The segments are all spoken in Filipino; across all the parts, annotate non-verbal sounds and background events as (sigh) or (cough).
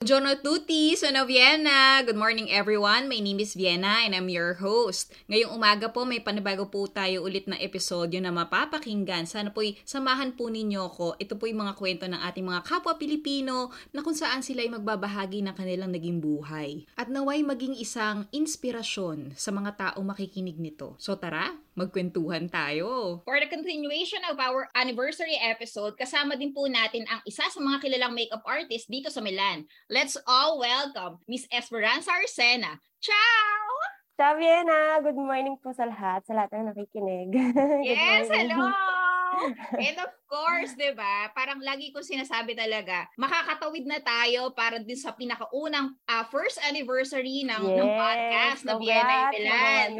Buongiorno tutti, sono Vienna. Good morning everyone. My name is Vienna and I'm your host. Ngayong umaga po may panibago po tayo ulit na episodyo na mapapakinggan. Sana po'y samahan po ninyo ko. Ito po'y mga kwento ng ating mga kapwa Pilipino na kung saan sila ay magbabahagi ng kanilang naging buhay. At naway maging isang inspirasyon sa mga taong makikinig nito. So tara, magkwentuhan tayo. For the continuation of our anniversary episode, kasama din po natin ang isa sa mga kilalang makeup artist dito sa Milan. Let's all welcome Miss Esperanza Arsena. Ciao! Ciao, Vienna! Good morning po sa lahat, sa lahat na nakikinig. (laughs) yes, hello! (laughs) And of course, 'di ba? Parang lagi ko sinasabi talaga, makakatawid na tayo para din sa pinakaunang uh, first anniversary ng, yes, ng podcast na Vienna Milan.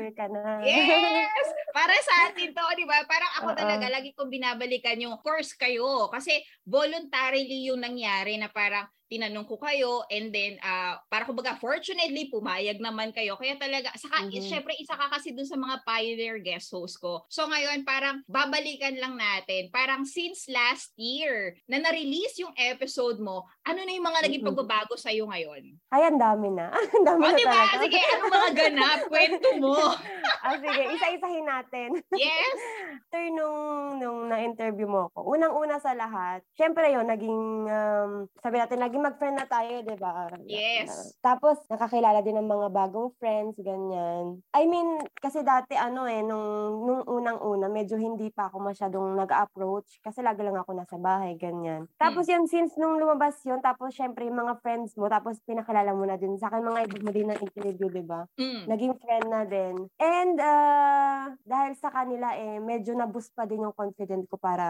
Yes! (laughs) Para sa atin to, 'di ba? Parang ako Uh-oh. talaga lagi kong binabalikan yung course kayo kasi voluntarily yung nangyari na parang tinanong ko kayo and then uh, para kumbaga fortunately pumayag naman kayo. Kaya talaga saka mm-hmm. syempre isa ka kasi dun sa mga pioneer guest host ko. So ngayon parang babalikan lang natin. Parang since last year na na-release yung episode mo ano na yung mga naging pagbabago sa iyo ngayon? Ay ang dami na. (laughs) Ang dami oh, na diba? talaga. Sige ano mga ganap? (laughs) Kwento mo. Ah, sige isa-isahin natin. (laughs) Yes. After nung nung na-interview mo ako unang-una sa lahat syempre yon naging um, sabi natin naging mag-friend na tayo, di ba? Yes. Tapos, nakakilala din ng mga bagong friends, ganyan. I mean, kasi dati ano eh, nung, nung unang-una, medyo hindi pa ako masyadong nag-approach kasi lagi lang ako nasa bahay, ganyan. Tapos hmm. yun, since nung lumabas yun, tapos syempre yung mga friends mo, tapos pinakilala mo na din sa akin, mga iba mo din ng interview, di ba? Mm. Naging friend na din. And, uh, dahil sa kanila eh, medyo na-boost pa din yung confident ko para,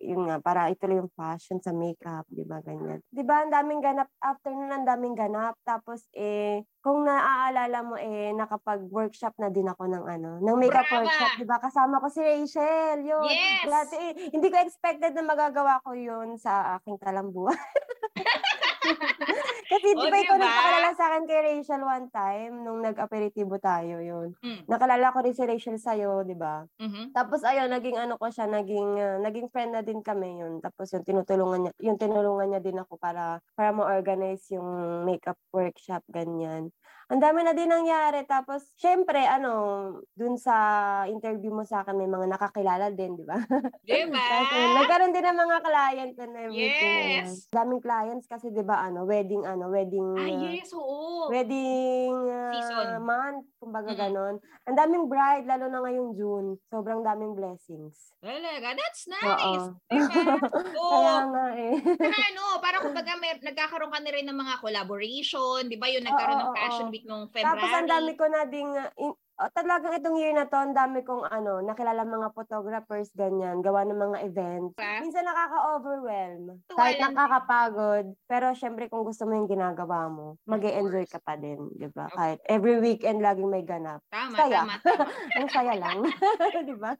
yun nga, para ituloy yung fashion sa makeup, di ba, ganyan. Di ba, daming ganap, after nun, ang daming ganap. Tapos, eh, kung naaalala mo, eh, nakapag-workshop na din ako ng ano, ng makeup Brava! workshop, di ba? Kasama ko si Rachel, yun. Yes! Lahat, eh, hindi ko expected na magagawa ko yun sa aking talambuan. (laughs) Kasi di ba ikaw diba? nagpakilala sa akin kay Rachel one time nung nag-aperitibo tayo yun. Mm. Nakalala ko rin si Rachel sa'yo, di ba? Mm-hmm. Tapos ayun, naging ano ko siya, naging uh, naging friend na din kami yun. Tapos yung tinutulungan niya, yung tinulungan niya din ako para para mo-organize yung makeup workshop ganyan ang dami na din nangyari. Tapos, syempre, ano, dun sa interview mo sa akin, may mga nakakilala din, di ba? Di ba? (laughs) nagkaroon din ng mga client and everything. Yes. Daming clients kasi, di ba, ano, wedding, ano, wedding. Ah, yes, oo. Wedding uh, Season. month, kumbaga mm-hmm. ganon. Ang daming bride, lalo na ngayong June. Sobrang daming blessings. Talaga? That's nice. (laughs) Oo. Diba? Kaya nga eh. Saka ano, parang kumbaga may, nagkakaroon ka na rin ng mga collaboration, di ba? Yung nagkaroon (laughs) Oo, ng fashion week nung February. Tapos ang dami ko na ding in, oh, talagang itong year na to, ang dami kong ano, nakilala mga photographers, ganyan, gawa ng mga events. Okay. Minsan nakaka-overwhelm. Kahit nakakapagod. Pero syempre kung gusto mo yung ginagawa mo, mag enjoy ka pa din, di ba? Okay. Kahit every weekend laging may ganap. Tama, saya. tama, tama. (laughs) ang saya lang. (laughs) di ba?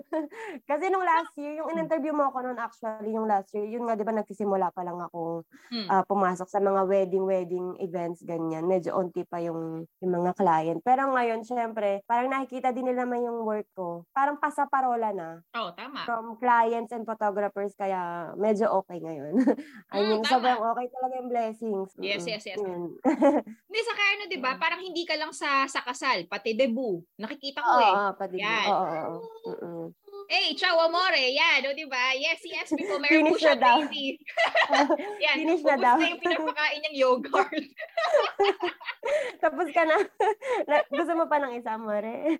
(laughs) Kasi nung last year, yung in-interview mo ako noon actually, yung last year, yun nga, di ba, nagsisimula pa lang akong hmm. uh, pumasok sa mga wedding-wedding events, ganyan. Medyo onti pa yung, yung mga client. Pero ngayon, syempre, syempre, parang nakikita din nila naman yung work ko. Parang pasaparola na. Oo, oh, tama. From clients and photographers, kaya medyo okay ngayon. (laughs) I mean, mm, sobrang okay talaga yung blessings. Yes, yes, yes. (laughs) Hindi, sa kaya ano, di ba? Parang hindi ka lang sa sa kasal, pati debut. Nakikita ko oh, eh. Oo, pati Yan. Oo, oo, oo. Hey, ciao amore. Yan, o, di ba? Yes, yes. Before meron po siya, baby. (laughs) Yan. Finish na daw. Na yung pinapakain niyang yogurt. (laughs) Tapos ka na. (laughs) Gusto mo pa ng isa, amore?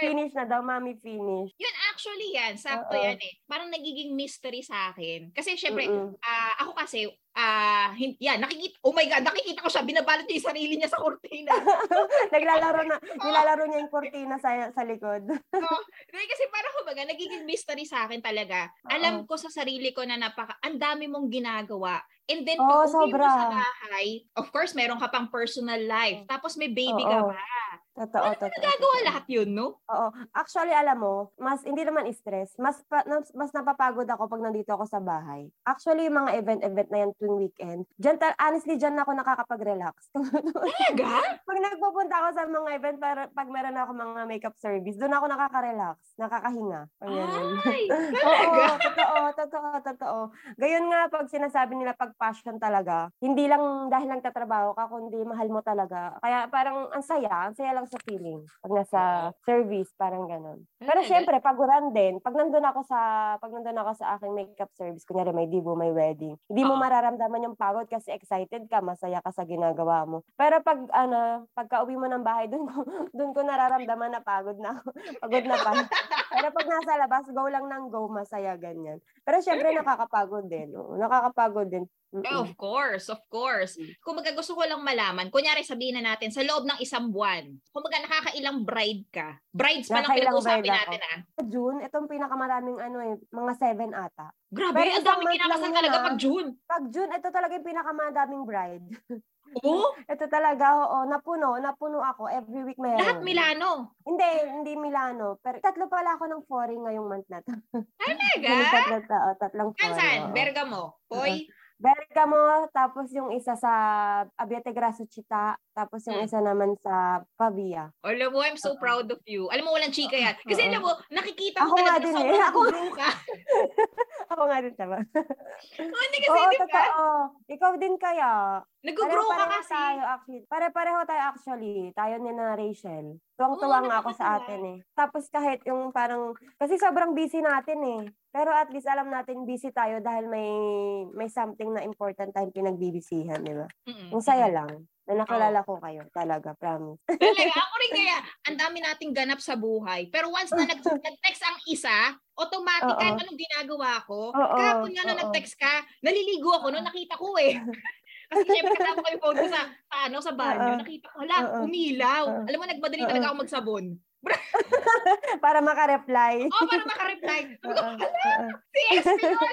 finish na daw, mami, finish. Yun, actually yan. Sakto Uh-oh. yan eh. Parang nagiging mystery sa akin. Kasi syempre, uh, ako kasi, ah, uh, yan, nakikita, oh my God, nakikita ko siya, binabalot niya yung sarili niya sa kurtina. (laughs) Naglalaro na, (laughs) nilalaro niya yung kurtina sa, sa likod. (laughs) oh, kasi parang kumbaga, nagiging mystery sa akin talaga. Uh-oh. Alam ko sa sarili ko na napaka, ang dami mong ginagawa. And then, oh, pag uwi mo sa bahay, of course, meron ka pang personal life. Tapos may baby Oo. ka pa. Totoo, Paano totoo. nagagawa totoo. lahat yun, no? Oo. Actually, alam mo, mas hindi naman stress. Mas pa, mas, mas napapagod ako pag nandito ako sa bahay. Actually, yung mga event-event na yan tuwing weekend, dyan, ta- honestly, dyan ako nakakapag-relax. (laughs) Talaga? pag nagpupunta ako sa mga event, para, pag meron ako mga makeup service, doon ako nakaka-relax, nakakahinga. Ganun. Ay, (laughs) Oo, talaga? totoo, totoo, totoo. Gayon nga pag sinasabi nila pag passion talaga, hindi lang dahil lang tatrabaho ka, kundi mahal mo talaga. Kaya parang ang saya, ang saya lang sa feeling. Pag nasa service, parang ganon. Pero syempre, paguran din. Pag nandun ako sa, pag nandun ako sa aking makeup service, kunyari may dibo, may wedding, hindi mo Oo. Mararamdaman yung pagod kasi excited ka, masaya ka sa ginagawa mo. Pero pag, ano, pagka uwi mo ng bahay, dun ko, (laughs) dun ko nararamdaman na pagod na ako. Pagod na pa. (laughs) Pero pag nasa labas, go lang ng go, masaya ganyan. Pero syempre nakakapagod din. Oo, nakakapagod din. Mm-mm. Eh, of course, of course. Kung baga gusto ko lang malaman, kunyari sabihin na natin, sa loob ng isang buwan, kung baga nakakailang bride ka, brides pa lang pinag-usapin natin ah. Sa June, itong pinakamaraming ano eh, mga seven ata. Grabe, ang month kinakasal talaga pag June. Pag June, ito talaga yung pinakamadaming bride. (laughs) Oo, ito talaga, oo, napuno, napuno ako. Every week meron. lahat Milano. Hindi, hindi Milano. Pero tatlo pala ako ng foreign ngayong month na to. Talaga? Tatlo, tao, tatlong foreign. saan? Bergamo. Hoy, Bergamo, tapos yung isa sa Abete Graso Chita, tapos yung Hmm. isa naman sa Pavia. alam mo, I'm so Oo. proud of you. Alam mo, walang chika yan. Kasi alam mo, nakikita mo Ako talaga din eh. Ako- ka. (laughs) Ako nga din, tama. Oo, Hindi kasi, Oo, di ba? Ikaw din kaya. Nag-grow ka kasi. tayo actually. Pare-pareho tayo actually. Tayo ni na Rachel. Tuwang-tuwa nga ako sa atin eh. Tapos kahit yung parang, kasi sobrang busy natin eh. Pero at least alam natin busy tayo dahil may may something na important tayong pinagbibisihan, di ba? Mm-mm. Ang saya lang na nakilala ko kayo. Talaga, promise. Talaga, (laughs) ako rin kaya, ang dami nating ganap sa buhay. Pero once na nag- (laughs) nag-text ang isa, automatic, kahit anong ginagawa ko, Oo, kahapon nga oo. nag-text ka, naliligo ako no, nakita ko eh. (laughs) Kasi syempre kasama ko yung phone ko sa, ano, sa banyo, nakita ko, hala, umilaw. Alam mo, nagmadali talaga ako magsabon. (laughs) Para makareply. Oo, para makareply. (laughs) Sabi ko, Oo, oo. si SP yun. (laughs)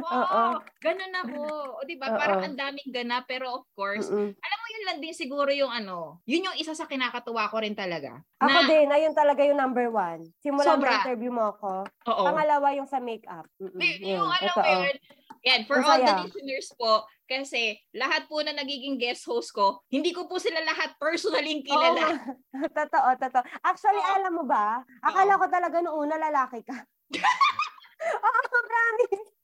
Oo. Oo, ganun ako. O diba, Oo. parang ang daming ganap, pero of course, Mm-mm. alam mo yun lang din siguro yung ano, yun yung isa sa kinakatuwa ko rin talaga. Ako na, din, ayun talaga yung number one. Simula Sobra. interview mo ako. Oo. Pangalawa yung sa makeup. Mm-mm, Di- yun, yung alam mo yun, yan, for Ang all the listeners po, kasi lahat po na nagiging guest host ko, hindi ko po sila lahat personally kilala. nga. (laughs) totoo, totoo. Actually, Oo. alam mo ba? Akala ko talaga nung una lalaki ka. (laughs) (laughs) Oo, promise.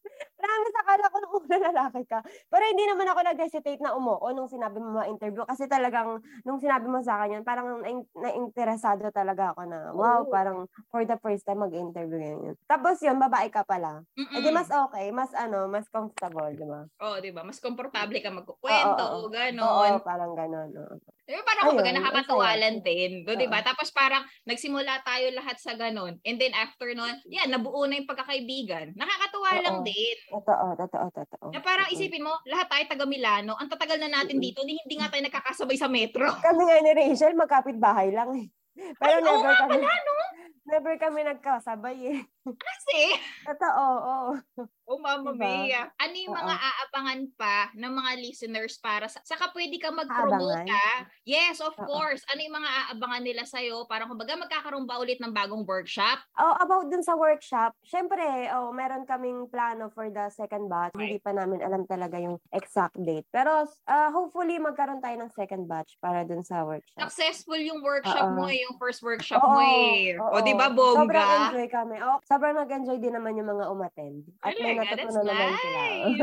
Promise, akala ko nung una lalaki ka. Pero hindi naman ako nag-hesitate na umuo nung sinabi mo ma-interview. Kasi talagang, nung sinabi mo sa akin yun, parang na- na-interesado talaga ako na, wow, Oo. parang for the first time mag-interview ganyan. Tapos yun, babae ka pala. Mm-mm. Eh di mas okay, mas ano, mas comfortable, di ba? Oo, di ba? Mas komportable ka magkukwento, Oo, oo. gano'n. Oo, parang ganon. oo. Di ba, parang kumbaga nakakatuwalan din. Do, di ba? Tapos parang nagsimula tayo lahat sa ganun. And then after nun, yan, nabuo na yung pagkakaibigan. Nakakatuwa lang Oo. din. Totoo, totoo, totoo. Na parang isipin mo, lahat tayo taga Milano, ang tatagal na natin dito, di, hindi nga tayo nakakasabay sa metro. (laughs) Kami nga ni Rachel, magkapit bahay lang eh. Pero Ay, oo never nga kami, pala, no? never kami nagkasabay eh. Kasi, Totoo, oo. (laughs) oh mama Diba? mia, ano yung mga Oo. aabangan pa ng mga listeners para sa, saka pwede ka mag-promote ka? Yes, of Oo. course. Ano yung mga aabangan nila sa'yo? Parang kumbaga magkakaroon ba ulit ng bagong workshop? Oh, about dun sa workshop, syempre, oh, meron kaming plano for the second batch. Right. Hindi pa namin alam talaga yung exact date. Pero uh, hopefully magkaroon tayo ng second batch para dun sa workshop. Successful yung workshop Oo. mo eh, yung first workshop Oo, mo eh. O, oo. di ba, Sobrang bongga? enjoy kami. Oh, sobrang nag-enjoy din naman yung mga umattend. At may natutunan naman sila. nice.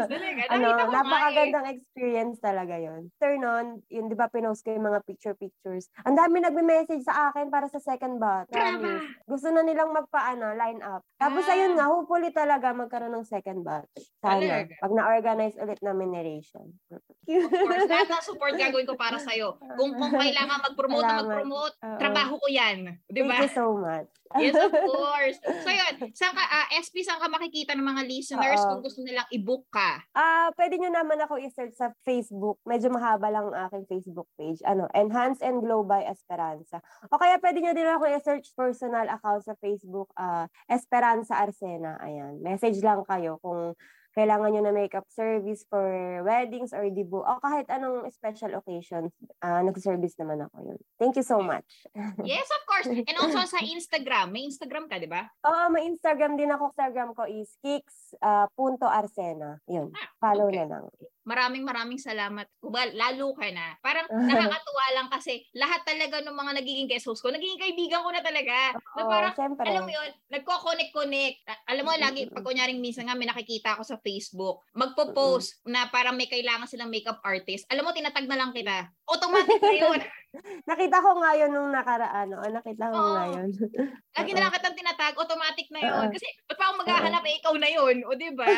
Ano, nga eh. napakagandang experience talaga yon. After nun, yun, di ba, pinost ko yung mga picture-pictures. Ang dami nagme-message sa akin para sa second. Promise. Gusto na nilang magpaano, line up. Tapos Ah. ayun nga, hopefully talaga magkaroon ng second batch. Sana. Talaga. Pag na-organize ulit namin ni Rachel. Of course, lahat ng support gagawin ko para sa'yo. Kung, kung kailangan mag-promote mag-promote, Oo. trabaho ko yan. Di Thank ba? you so much. Yes, of course. So yun, saan ka, ah, SP, saan ka makikita ng mga listeners Oo. kung gusto nilang i-book ka? Ah, pwede nyo naman ako i-search sa Facebook. Medyo mahaba lang ang aking Facebook page. Ano, Enhance and Glow by Esperanza. O kaya pwede nyo din ako i-search personal account sa Facebook, ah, Esperanza Arsena. Ayan. Message lang kayo kung kailangan nyo na makeup service for weddings or debut, o kahit anong special occasions, uh, nag-service naman ako yun. Thank you so much. (laughs) yes, of course. And also sa Instagram. May Instagram ka, di ba? Oo, may Instagram din ako. Instagram ko is kicks uh, punto arsena. Yun. Ah, Follow okay. na lang maraming maraming salamat. Well, lalo ka na. Parang (laughs) nakakatuwa lang kasi lahat talaga ng mga nagiging guest host ko, nagiging kaibigan ko na talaga. Oo, na parang, syempre. alam mo yun, nagko-connect-connect. Alam mo, lagi, pag kunyaring minsan nga may nakikita ako sa Facebook, magpo-post na parang may kailangan silang makeup artist. Alam mo, tinatag na lang kita. Automatic na yun. (laughs) nakita ko nga yun nung nakaraan. O, nakita ko nga yun. (laughs) Lagi na lang kitang tinatag, automatic na yun. Kasi, ba't pa ako maghahanap, eh, ikaw na yun. O, di ba?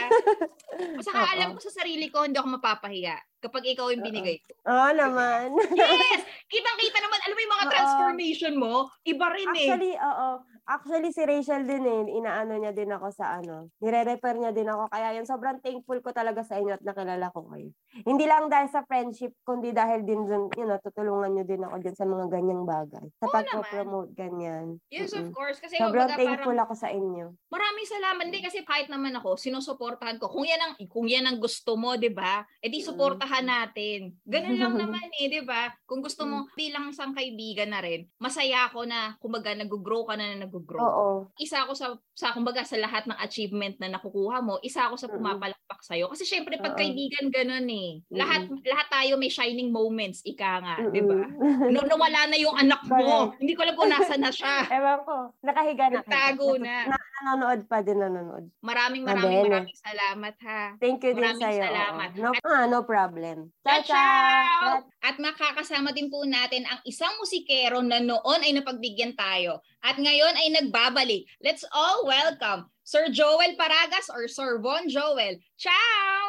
Saka alam ko sa sarili ko, hindi ako mapapahiya kapag ikaw yung binigay ko. Oo naman. (laughs) yes! (laughs) Kitang-kita naman. Alam mo yung mga transformation mo, iba rin eh. Actually, oo. Actually, si Rachel din eh, inaano niya din ako sa ano, nire-refer niya din ako. Kaya yun, sobrang thankful ko talaga sa inyo at nakilala ko kayo. Hindi lang dahil sa friendship, kundi dahil din dun, you know, tutulungan niyo din ako din sa mga ganyang bagay. Sa pag-promote ganyan. Yes, of course. Kasi sobrang thankful parang, ako sa inyo. Maraming salamat din kasi kahit naman ako, sinusuportahan ko. Kung yan ang, kung yan ang gusto mo, di ba? Eh di suportahan natin. Ganun lang (laughs) naman eh, di ba? Kung gusto mo bilang isang kaibigan na rin, masaya ako na kumbaga nag-grow ka na na nag nag-grow. Oo. Isa ako sa, sa kumbaga sa lahat ng achievement na nakukuha mo, isa ako sa pumapalakpak sa iyo. Kasi syempre pag kaibigan ganun eh. Lahat lahat tayo may shining moments, ika nga. 'di ba? No, nawala na yung anak mo. Hindi ko alam kung nasa na siya. (laughs) Ewan ko. Nakahiga na. Nagtago na. na. Nanonood pa din nanonood. Maraming maraming maraming salamat ha. Thank you maraming din sa iyo. salamat. No, ah, no problem. Ciao, ciao! At makakasama din po natin ang isang musikero na noon ay napagbigyan tayo. At ngayon ay nagbabalik. Let's all welcome Sir Joel Paragas or Sir Von Joel. Ciao!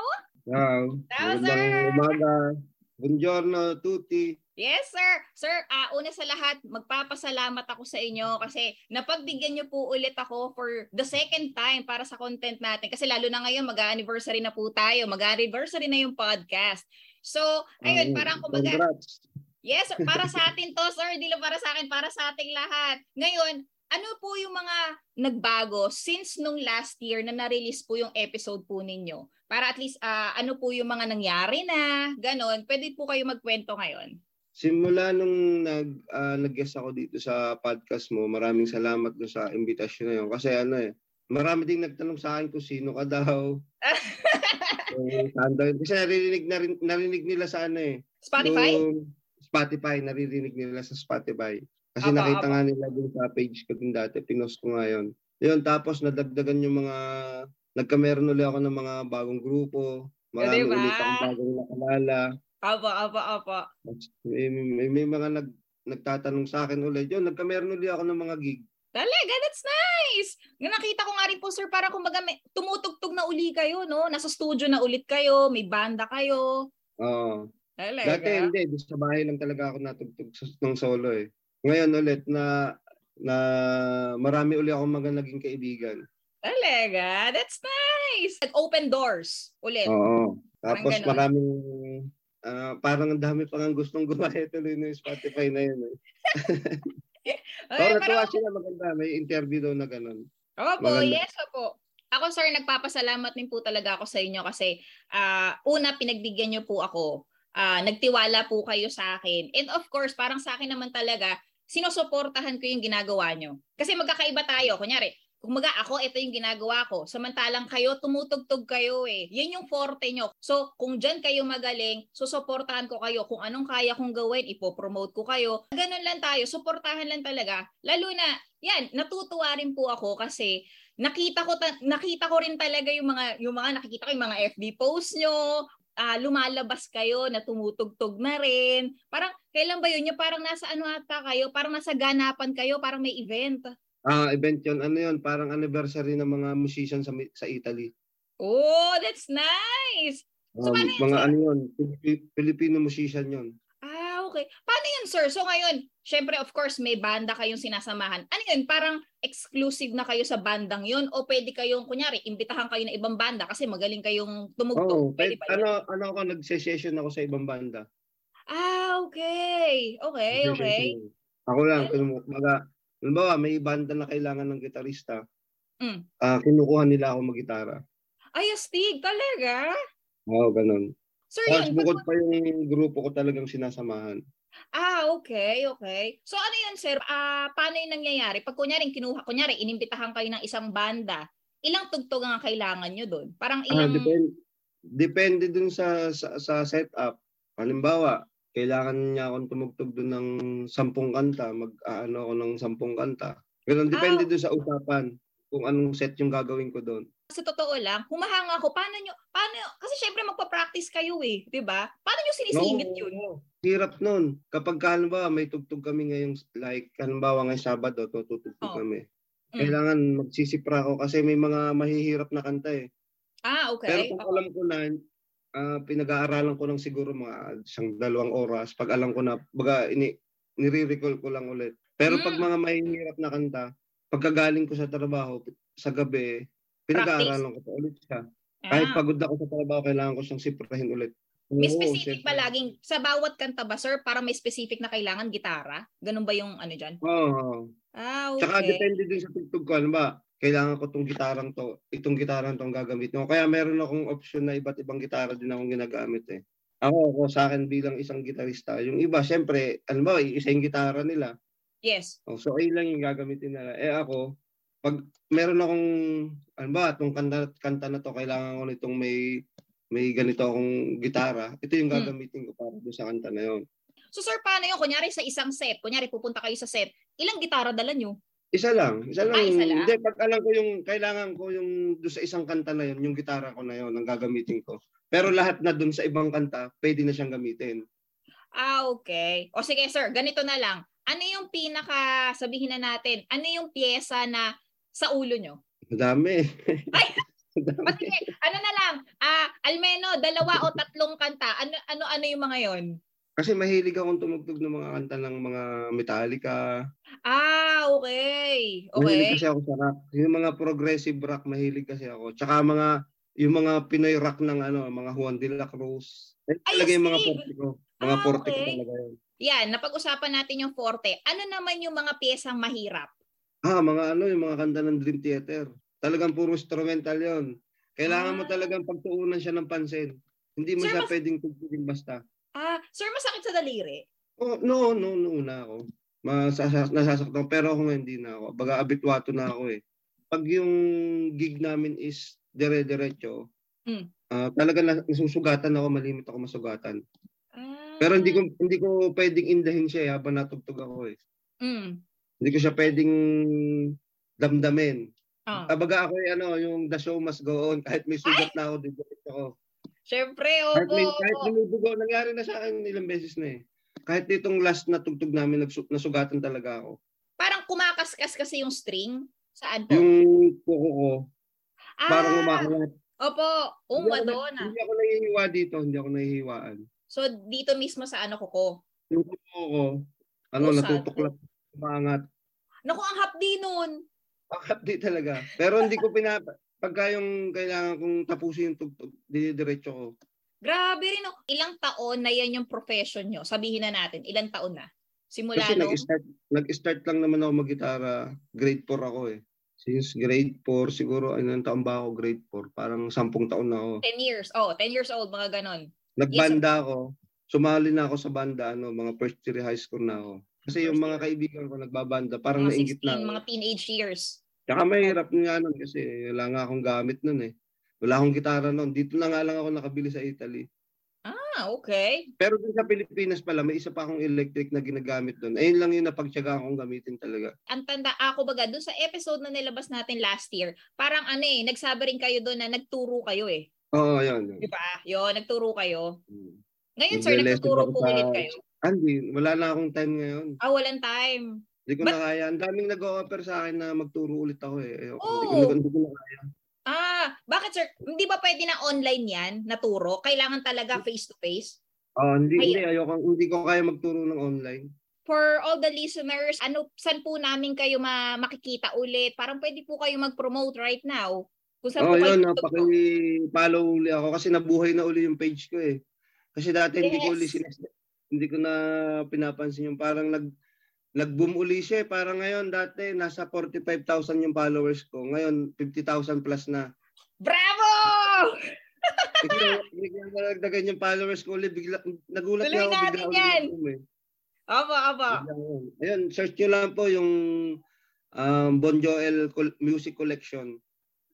Ciao! Ciao, sir! umaga. Buongiorno tutti. Yes, sir. Sir, uh, una sa lahat, magpapasalamat ako sa inyo kasi napagbigyan niyo po ulit ako for the second time para sa content natin. Kasi lalo na ngayon, mag-anniversary na po tayo. Mag-anniversary na yung podcast. So, ayun, parang kumbaga... Congrats. Yes, sir. Para sa atin to, sir. Hindi lang para sa akin, para sa ating lahat. Ngayon, ano po yung mga nagbago since nung last year na na-release po yung episode po ninyo? Para at least uh, ano po yung mga nangyari na, ganon. Pwede po kayo magkwento ngayon simula nung nag uh, nag-guest ako dito sa podcast mo, maraming salamat do sa invitation na yun. Kasi ano eh, marami ding nagtanong sa akin kung sino ka daw. (laughs) um, Kasi narinig, narinig, narinig nila sa ano eh. Spotify? Yung Spotify, naririnig nila sa Spotify. Kasi apa, nakita apa. nga nila din sa page ko din dati, pinost ko nga yun. Yun, tapos nadagdagan yung mga, nagkameron ulit ako ng mga bagong grupo, marami diba? ulit akong bagong nakalala. Apa, apa, apa. May, may, may mga nag, nagtatanong sa akin ulit. Yun, nagkameron ulit ako ng mga gig. Talaga, that's nice. Nakita ko nga rin po, sir, para kumbaga may, tumutugtog na uli kayo, no? Nasa studio na ulit kayo, may banda kayo. Oo. Talaga? Dati hindi, sa bahay lang talaga ako natugtog ng solo eh. Ngayon ulit na na marami uli akong mga naging kaibigan. Talaga? That's nice. Nag-open doors ulit. Oo. Tapos maraming Uh, parang ang dami pang gustong gumaya (laughs) tuloy ng Spotify na yun. Eh. (laughs) okay, oh, natuwa parang... sila maganda. May interview daw na ganun. Opo, maganda. yes opo. Ako sir, nagpapasalamat din po talaga ako sa inyo kasi uh, una, pinagbigyan niyo po ako. Uh, nagtiwala po kayo sa akin. And of course, parang sa akin naman talaga, sinusuportahan ko yung ginagawa nyo. Kasi magkakaiba tayo. Kunyari, Kumaga ako, ito yung ginagawa ko. Samantalang kayo, tumutugtog kayo eh. Yan yung forte nyo. So, kung dyan kayo magaling, susuportahan ko kayo. Kung anong kaya kong gawin, ipopromote ko kayo. Ganun lang tayo. Suportahan lang talaga. Lalo na, yan, natutuwa rin po ako kasi nakita ko ta- nakita ko rin talaga yung mga yung mga nakikita ko yung mga FB posts nyo, uh, lumalabas kayo na tumutugtog na rin. Parang kailan ba yun? Yung parang nasa ano ata kayo, parang nasa ganapan kayo, parang may event. Ah, event 'yon. Ano 'yon? Parang anniversary ng mga musician sa sa Italy. Oh, that's nice. So, um, mga ano 'yon? Filipino musician 'yon. Ah, okay. Paano 'yun, sir? So ngayon, syempre of course may banda kayong sinasamahan. Ano 'yun? Parang exclusive na kayo sa bandang 'yun o pwede kayong kunyari imbitahan kayo ng ibang banda kasi magaling kayong tumugtog. Oh, pwede pa ano ano ako nagse-session ako sa ibang banda. Ah, okay. Okay, okay. Ako lang, kung mga Halimbawa, may banda na kailangan ng gitarista, mm. uh, kinukuha nila ako mag-gitara. Ay, astig, talaga? Oo, ganun. Sir, Tapos yun, bukod pa yung grupo ko talagang sinasamahan. Ah, okay, okay. So ano yun, sir? Ah, paano yung nangyayari? Pag kunyari, kinuha, kunyari, inimbitahan kayo ng isang banda, ilang tugtog ang kailangan nyo doon? Parang Ah, ilang... depende, depende dun sa, sa, sa setup. Halimbawa, kailangan niya akong tumugtog dun ng sampung kanta, mag-ano ako ng sampung kanta. Ganun, depende Ah. dun sa usapan kung anong set yung gagawin ko doon. sa totoo lang, humahanga ako. Paano nyo, paano, kasi syempre magpa-practice kayo eh, di ba? Paano nyo sinisingit yun? Hirap nun. Kapag ka, halimbawa, may tugtog kami ngayong, like, halimbawa ngayong Sabado, to, tutugtog Oo. kami. Mm. Kailangan magsisipra ako kasi may mga mahihirap na kanta eh. Ah, Pero okay. kung alam ko na, ah, pinag-aaralan ko lang siguro mga isang dalawang oras. Pag alam ko na, baga, ini, nire-recall ko lang ulit. Pero pag Mm. mga mahihirap na kanta, pagkagaling ko sa trabaho, sa gabi, pinag-aaralan ko pa ulit siya. Kahit Ah. pagod ako sa trabaho, kailangan ko siyang siprahin ulit. May specific ba laging, sa bawat kanta ba, sir, para may specific na kailangan gitara? Ganun ba yung ano dyan? Oo. Ah, Tsaka okay. depende din sa tugtog ko. Ano ba? Kailangan ko tong gitarang to, itong gitarang tong gagamitin ko. Kaya meron akong option na iba't ibang gitara din akong ginagamit eh. Ako, ako sa akin bilang isang gitarista. Yung iba, syempre, ano ba, isa yung gitara nila. Yes. Oh, so, ayun lang yung gagamitin nila. Eh ako, pag meron akong, ano ba, itong kanta, kanta na to, kailangan ko nitong may may ganito akong gitara. Ito yung Hmm. gagamitin ko para doon sa kanta na yun. So, sir, paano yun? Kunyari sa isang set, kunyari pupunta kayo sa set, ilang gitara dala nyo? Isa lang. Isa lang. Ah, isa lang? Hindi, pag alam ko yung, kailangan ko yung doon sa isang kanta na yun, yung gitara ko na yun, ang gagamitin ko. Pero lahat na doon sa ibang kanta, pwede na siyang gamitin. Ah, okay. O sige, sir, ganito na lang. Ano yung pinaka, sabihin na natin, ano yung pyesa na sa ulo nyo? Madami. Ay! (laughs) Madami. Sige, ano na lang, ah, almeno, dalawa o tatlong kanta, ano, ano, ano yung mga yon? Kasi mahilig akong tumugtog ng mga kanta ng mga Metallica. Ah, okay. Mahilig Okay. kasi ako sa rock. Yung mga progressive rock, mahilig kasi ako. Tsaka mga, yung mga Pinoy rock ng ano, mga Juan de la Cruz. Ay, talaga yung mga forte ko. Mga Ah, forte ko okay. talaga yun. Yan, napag-usapan natin yung forte. Ano naman yung mga pyesang mahirap? Ah, mga ano, yung mga kanta ng Dream Theater. Talagang puro instrumental yon. Kailangan mo Ah. talagang pagtuunan siya ng pansin. Hindi mo Sir, siya mas- pwedeng tugtugin basta. Sir, masakit sa daliri. Oh, no, no, no, una ako. Masasa- nasasaktan. Pero ako nga hindi na ako. Baga abitwato na ako eh. Pag yung gig namin is dire-diretso, Mm. ah, talaga na, nasusugatan ako, malimit ako masugatan. Ah. Pero hindi ko hindi ko pwedeng indahin siya eh, habang natugtog ako eh. Mm. Hindi ko siya pwedeng damdamin. Ah. Abaga ako eh, ano, yung the show must go on. Kahit may sugat na ako, didiretso ako. Siyempre, Kahit, opo. may, kahit bumubugo, nangyari na sa akin ilang beses na eh. Kahit itong last na tugtog namin, nagsu- nasugatan talaga ako. Parang kumakaskas kasi yung string. Saan po? Yung kuko ko, ah, parang umaangat. Opo, oh, ako, Madonna. hindi ako nahihiwa dito, hindi ako nahihiwaan. So, dito mismo sa ano ko ko. Yung kuko ko, ano, Oh, sad. natutuklap, umaangat. Naku, ang hapdi nun. Angat di talaga. Pero hindi ko pinapa, pagka yung kailangan kong tapusin yung tugtog, didiretso ko. Grabe rin. No? Ilang taon na yan yung profession nyo? Sabihin na natin, ilang taon na? Simula Kasi nung... nag-start, nag-start lang naman ako mag-gitara. Grade 4 ako eh. Since grade 4, siguro, anong taon ba ako? Grade 4. Parang 10 taon na ako. 10 years. Oh, 10 years old, mga ganon. Nagbanda ako. Sumali na ako sa banda, ano, mga first year high school na ako. Kasi yung mga kaibigan ko nagbabanda, parang Mga nainggit 16, na ako. mga teenage years. Tsaka mahirap nga nun kasi wala nga akong gamit nun eh. Wala akong gitara nun. Dito na nga lang ako nakabili sa Italy. Ah, okay. Pero dun sa Pilipinas pala, may isa pa akong electric na ginagamit doon. Ayun lang yung napagtyaga akong gamitin talaga. Ang tanda ako baga, dun sa episode na nilabas natin last year, parang ano eh, nagsabi rin kayo doon na nagturo kayo eh. Oo, yun. yun. Di ba? Yun, nagturo kayo. Hmm. Ngayon, sir, nagtuturo po ulit kayo. Andy, wala na akong time ngayon. Ah, walang time. Hindi ko But- na kaya. Ang daming nag-o-offer sa akin na magturo ulit ako eh. Ayoko. Oo. Hindi, ko, hindi ko na kaya. Ah, bakit sir? Hindi ba pwede na online yan, naturo? Kailangan talaga face-to-face? Oh, hindi, Ay- hindi. Ayoko. Hindi ko kaya magturo ng online. For all the listeners, ano, saan po namin kayo ma- makikita ulit? Parang pwede po kayo mag-promote right now. Kung saan Oh, po yun. Napaki-follow uli ako kasi nabuhay na uli yung page ko eh. Kasi dati hindi ko Yes. uli sinas- hindi ko na pinapansin yung parang nag nag-boom uli siya eh. Parang ngayon dati nasa 45,000 yung followers ko. Ngayon 50,000 plus na. Bravo! (laughs) bigla, bigla nagdagan yung followers ko ulit. Bigla, nagulat Tuloy na ako. natin Bigla yan. ako eh. Opo, opo. Ayun, search nyo lang po yung um, Bon Joel Music Collection.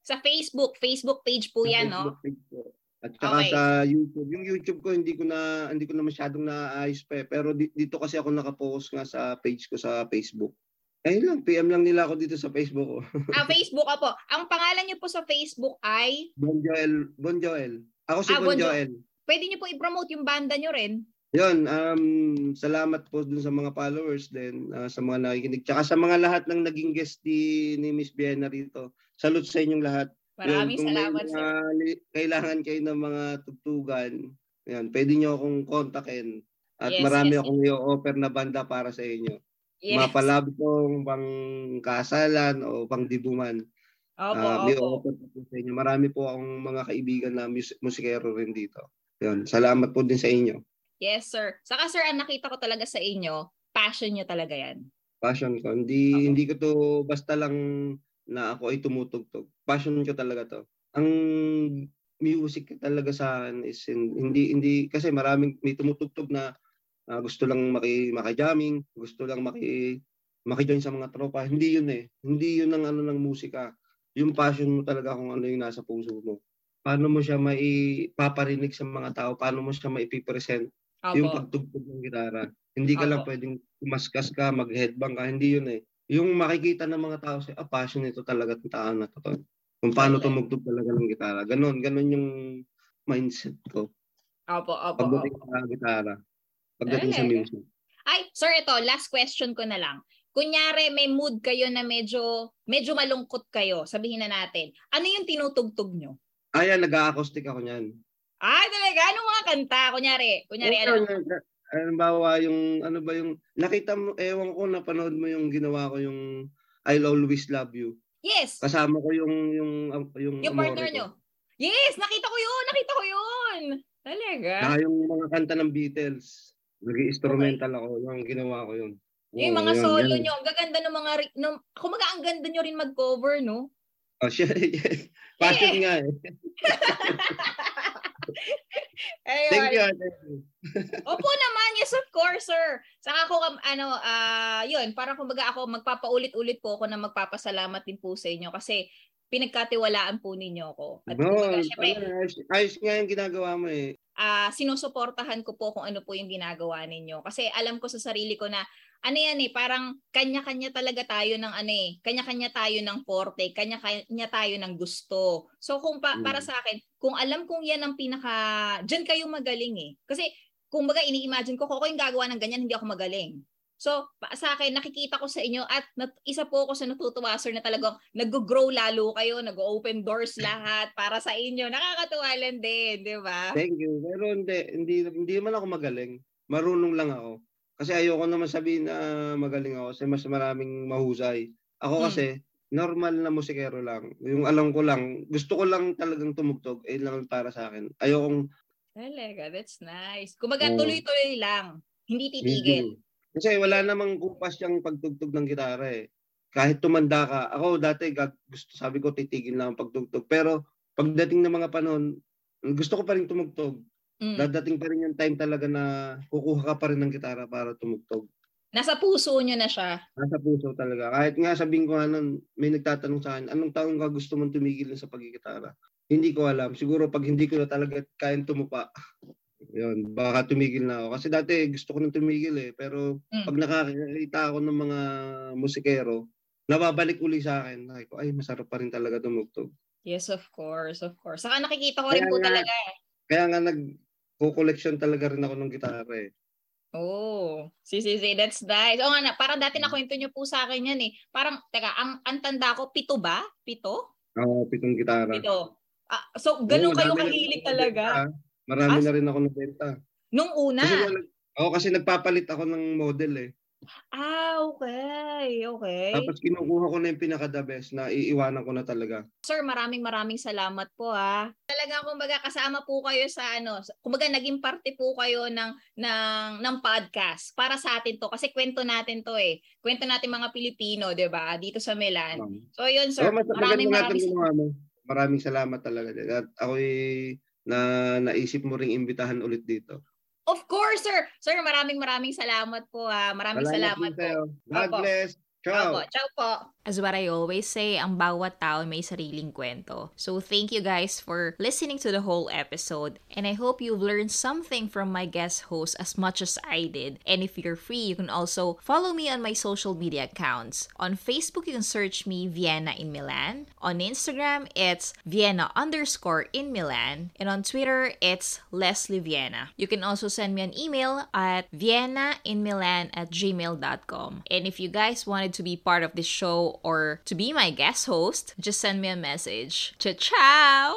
Sa Facebook, Facebook page po Sa yan, no? Facebook page po. At saka Okay. sa YouTube. Yung YouTube ko hindi ko na hindi ko na masyadong naayos pa. Pero di- dito kasi ako nakapokus nga sa page ko sa Facebook. Ayun lang, PM lang nila ako dito sa Facebook ko. Ah, Facebook, opo. Ang pangalan niyo po sa Facebook ay, Bon Joel, Bon Joel. Ako si Ah, Bon Bon Jo- Joel. pwede niyo po i-promote yung banda niyo rin. Yun, um, salamat po dun sa mga followers din, ah, sa mga nakikinig. Tsaka sa mga lahat ng naging guest ni, ni Miss Biena rito. Salute sa inyong lahat. Maraming Yun, kung salamat, may sir. kailangan kayo ng mga tugtugan, yan, pwede nyo akong kontakin. At Yes, marami yes, akong i-offer na banda para sa inyo. Yes. Mapalab kong pang kasalan o pang dibuman. Opo, Ah, may opo. offer po sa inyo. Marami po akong mga kaibigan na mus- musikero rin dito. Yun, salamat po din sa inyo. Yes, sir. Saka, sir, ang nakita ko talaga sa inyo, passion niyo talaga yan. Passion ko. Hindi Oo. hindi ko to basta lang na ako ay tumutugtog. Passion ko talaga to. Ang music talaga sa akin is hin- hindi hindi kasi maraming may tumutugtog na ah, gusto lang maki maki-jamming, gusto lang maki maki-join sa mga tropa. Hindi yun eh. Hindi yun ang ano ng musika. Yung passion mo talaga kung ano yung nasa puso mo. Paano mo siya maipaparinig sa mga tao? Paano mo siya maipipresent? Yung Opo. pagtugtog ng gitara. Hindi ka lang Opo. pwedeng kumaskas ka, mag-headbang ka. Hindi yun eh. Yung makikita ng mga tao sa ah, passion ito talaga ng tao na to. Kung paano Okay. tumugtog talaga ng gitara. Ganon, ganon yung mindset ko. Opo, opo, Pagdating opo. sa gitara. Pagdating sa Talaga? music. Ay, sir, ito, last question ko na lang. Kunyari, may mood kayo na medyo, medyo malungkot kayo. Sabihin na natin. Ano yung tinutugtog nyo? Ayan, nag-acoustic ako niyan. Ah, talaga? Anong mga kanta? Kunyari, kunyari, ano? Na- Halimbawa, yung ano ba yung, nakita mo, ewan ko, napanood mo yung ginawa ko yung I'll Always Love You. Yes! Kasama ko yung, yung, yung, Yung amore partner nyo. Yes! Nakita ko yun! Nakita ko yun! Talaga? Saka yung mga kanta ng Beatles. Nag-instrumental ako. Yung ginawa ko yun. yung Oo, mga yun, solo yun. nyo, ang gaganda ng mga, ng, kumaga ang ganda nyo rin mag-cover, no? Oh, (laughs) shit. Passion nga eh. (laughs) (laughs) Ayun. Thank you. Thank you. (laughs) Opo naman, yes of course, sir. Saka ako, um, ano, ah, yun, parang kumbaga ako, magpapaulit-ulit po ako na magpapasalamat din po sa inyo kasi pinagkatiwalaan po ninyo ako. At No, kumbaga, syempre, ano, ayos, ayos nga yung ginagawa mo eh. Ah sinusuportahan ko po kung ano po yung ginagawa ninyo. Kasi alam ko sa sarili ko na ano yan eh, parang kanya-kanya talaga tayo ng ano eh, kanya-kanya tayo ng forte, kanya-kanya tayo ng gusto. So kung pa, para sa akin, kung alam kong yan ang pinaka, dyan kayo magaling eh. Kasi kung baga ini-imagine ko, kung ako yung gagawa ng ganyan, hindi ako magaling. So, sa akin, nakikita ko sa inyo at nat- isa po ako sa natutuwa, sir, na talagang nag-grow lalo kayo, nag-open doors (laughs) lahat para sa inyo. Nakakatuwa lang din, di ba? Thank you. Pero hindi, hindi, hindi man ako magaling. Marunong lang ako. Kasi ayoko naman sabihin na magaling ako kasi mas maraming mahusay. Ako Hmm. kasi, normal na musikero lang. Yung alam ko lang, gusto ko lang talagang tumugtog, eh lang para sa akin. Ayokong Talaga, that's nice. Kumbaga, Oo. tuloy-tuloy lang. Hindi titigil. Hindi. Kasi wala namang kupas yung pagtugtog ng gitara eh. Kahit tumanda ka. Ako dati gusto, sabi ko titigil na ang pagtugtog. Pero pagdating ng mga panahon, gusto ko pa rin tumugtog. Mm. Dadating pa rin yung time talaga na kukuha ka pa rin ng gitara para tumugtog. Nasa puso nyo na siya. Nasa puso talaga. Kahit nga sabihin ko nga nun, may nagtatanong sa akin, anong taong ka gusto mong tumigil sa pagkikitara? Hindi ko alam. Siguro pag hindi ko na talaga kayang tumupa, yun, baka tumigil na ako. Kasi dati gusto ko nang tumigil eh. Pero Mm. pag nakakita ako ng mga musikero, nababalik uli sa akin. Ay, ay masarap pa rin talaga tumugtog. Yes, of course, of course. Saka nakikita ko rin Kaya po nga- talaga eh. Kaya nga nag collection talaga rin ako ng gitara eh. Oh, si si si, that's nice. Oo nga na, parang dati nakwento nyo po sa akin yan eh. Parang, teka, ang, ang tanda ko, pito ba? Pito? Oo, pitong gitara. Pito. Ah, so, ganun Oo, kayo na rin kahilig talaga? nabenta. Marami Ah, na rin ako nabenta. Nung una? Kasi ako kasi nagpapalit ako ng model eh. Ah, okay. Okay. Tapos kinukuha ko na yung pinaka-the best na iiwanan ko na talaga. Sir, maraming maraming salamat po ha. Talaga kumbaga kasama po kayo sa ano, kumbaga naging parte po kayo ng ng ng podcast para sa atin to kasi kwento natin to eh. Kwento natin mga Pilipino, 'di ba? Dito sa Milan. Um, So yun sir, mas maraming maraming mo. maraming salamat talaga. At ako'y na naisip mo ring imbitahan ulit dito. Of course, sir. Sir, maraming maraming salamat po. Ha. Maraming salamat, salamat po. God Opo. bless. Ciao. Opo. Ciao po. As what I always say, ang bawat tao may sariling kwento. So thank you guys for listening to the whole episode. And I hope you've learned something from my guest host as much as I did. And if you're free, you can also follow me on my social media accounts. On Facebook, you can search me Vienna in Milan. On Instagram, it's Vienna underscore in Milan. And on Twitter, it's Leslie Vienna. You can also send me an email at viennainmilan at gmail.com. And if you guys wanted to be part of this or to be my guest host, just send me a message. Ciao! ciao!